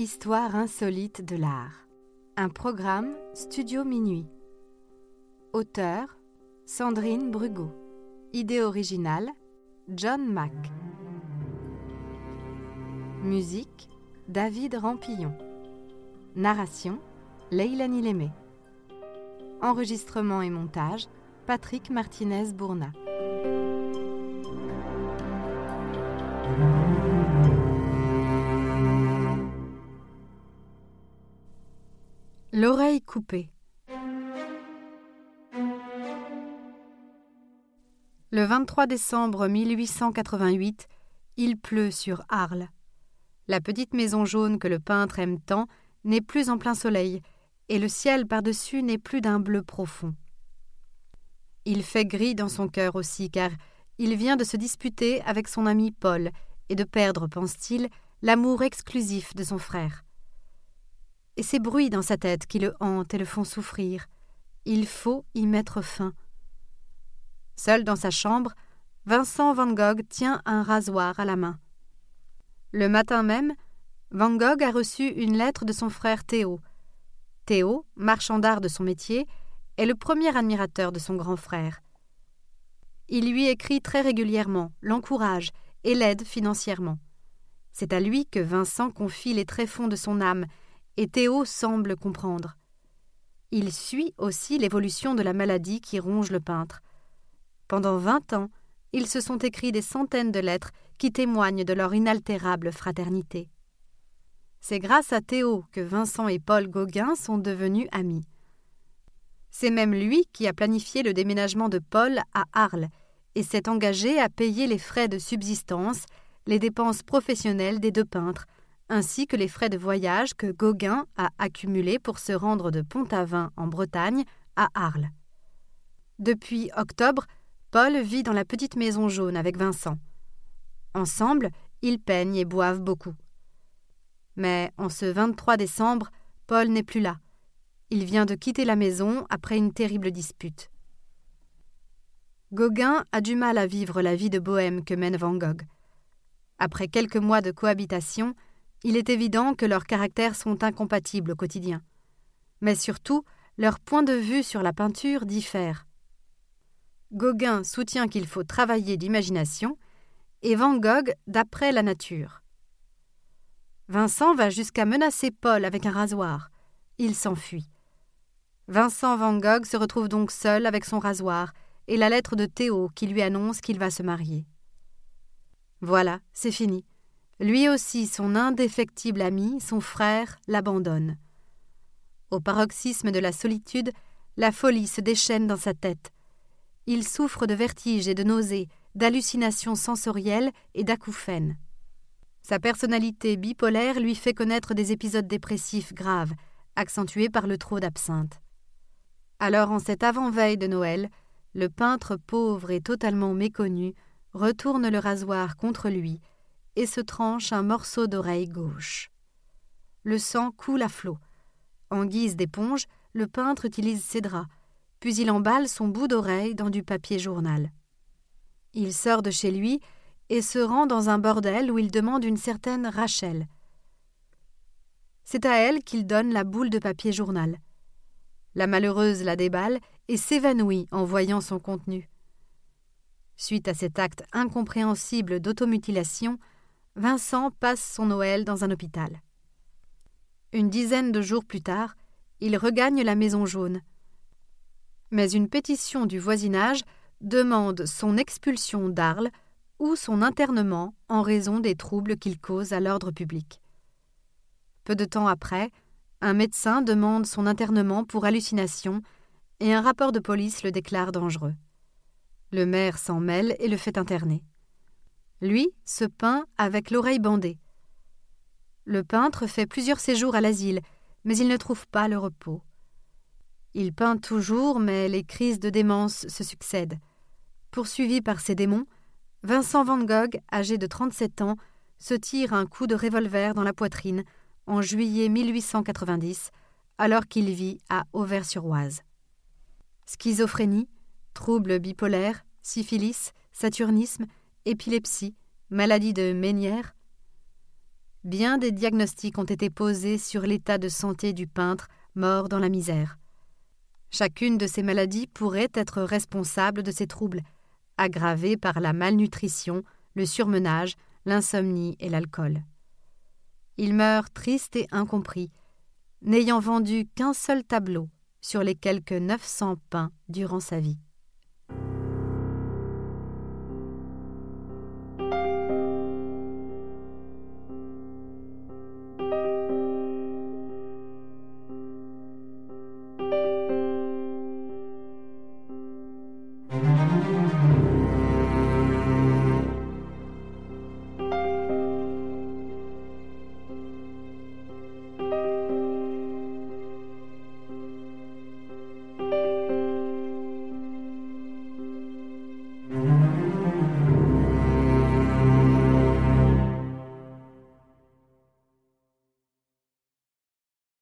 Histoire insolite de l'art. Un programme Studio Minuit. Auteur Sandrine Brugot. Idée originale John Mack. Musique David Rampillon. Narration Leilani Lémé. Enregistrement et montage Patrick Martinez-Bourna. L'oreille coupée. Le 23 décembre 1888, il pleut sur Arles. La petite maison jaune que le peintre aime tant n'est plus en plein soleil, et le ciel par-dessus n'est plus d'un bleu profond. Il fait gris dans son cœur aussi, car il vient de se disputer avec son ami Paul, et de perdre, pense-t-il, l'amour exclusif de son frère. Et ces bruits dans sa tête qui le hantent et le font souffrir, il faut y mettre fin. Seul dans sa chambre, Vincent Van Gogh tient un rasoir à la main. Le matin même, Van Gogh a reçu une lettre de son frère Théo. Théo, marchand d'art de son métier, est le premier admirateur de son grand frère. Il lui écrit très régulièrement, l'encourage et l'aide financièrement. C'est à lui que Vincent confie les tréfonds de son âme, et Théo semble comprendre. Il suit aussi l'évolution de la maladie qui ronge le peintre. Pendant vingt ans, ils se sont écrits des centaines de lettres qui témoignent de leur inaltérable fraternité. C'est grâce à Théo que Vincent et Paul Gauguin sont devenus amis. C'est même lui qui a planifié le déménagement de Paul à Arles et s'est engagé à payer les frais de subsistance, les dépenses professionnelles des deux peintres, ainsi que les frais de voyage que Gauguin a accumulés pour se rendre de Pont-Aven en Bretagne à Arles. Depuis octobre, Paul vit dans la petite maison jaune avec Vincent. Ensemble, ils peignent et boivent beaucoup. Mais en ce 23 décembre, Paul n'est plus là. Il vient de quitter la maison après une terrible dispute. Gauguin a du mal à vivre la vie de bohème que mène Van Gogh. Après quelques mois de cohabitation, il est évident que leurs caractères sont incompatibles au quotidien. Mais surtout, leurs points de vue sur la peinture diffèrent. Gauguin soutient qu'il faut travailler l'imagination et Van Gogh d'après la nature. Vincent va jusqu'à menacer Paul avec un rasoir. Il s'enfuit. Vincent Van Gogh se retrouve donc seul avec son rasoir et la lettre de Théo qui lui annonce qu'il va se marier. Voilà, c'est fini. Lui aussi, son indéfectible ami, son frère, l'abandonne. Au paroxysme de la solitude, la folie se déchaîne dans sa tête. Il souffre de vertiges et de nausées, d'hallucinations sensorielles et d'acouphènes. Sa personnalité bipolaire lui fait connaître des épisodes dépressifs graves, accentués par le trop d'absinthe. Alors, en cette avant-veille de Noël, le peintre pauvre et totalement méconnu retourne le rasoir contre lui et se tranche un morceau d'oreille gauche. Le sang coule à flot. En guise d'éponge, le peintre utilise ses draps, puis il emballe son bout d'oreille dans du papier journal. Il sort de chez lui et se rend dans un bordel où il demande une certaine Rachel. C'est à elle qu'il donne la boule de papier journal. La malheureuse la déballe et s'évanouit en voyant son contenu. Suite à cet acte incompréhensible d'automutilation, Vincent passe son Noël dans un hôpital. Une dizaine de jours plus tard, il regagne la Maison jaune. Mais une pétition du voisinage demande son expulsion d'Arles ou son internement en raison des troubles qu'il cause à l'ordre public. Peu de temps après, un médecin demande son internement pour hallucination et un rapport de police le déclare dangereux. Le maire s'en mêle et le fait interner. Lui se peint avec l'oreille bandée. Le peintre fait plusieurs séjours à l'asile, mais il ne trouve pas le repos. Il peint toujours, mais les crises de démence se succèdent. Poursuivi par ses démons, Vincent Van Gogh, âgé de 37 ans, se tire un coup de revolver dans la poitrine en juillet 1890, alors qu'il vit à Auvers-sur-Oise. Schizophrénie, troubles bipolaires, syphilis, saturnisme, épilepsie, maladie de Ménière. bien des diagnostics ont été posés sur l'état de santé du peintre mort dans la misère. Chacune de ces maladies pourrait être responsable de ces troubles, aggravés par la malnutrition, le surmenage, l'insomnie et l'alcool. Il meurt triste et incompris, n'ayant vendu qu'un seul tableau sur les quelques 900 peints durant sa vie.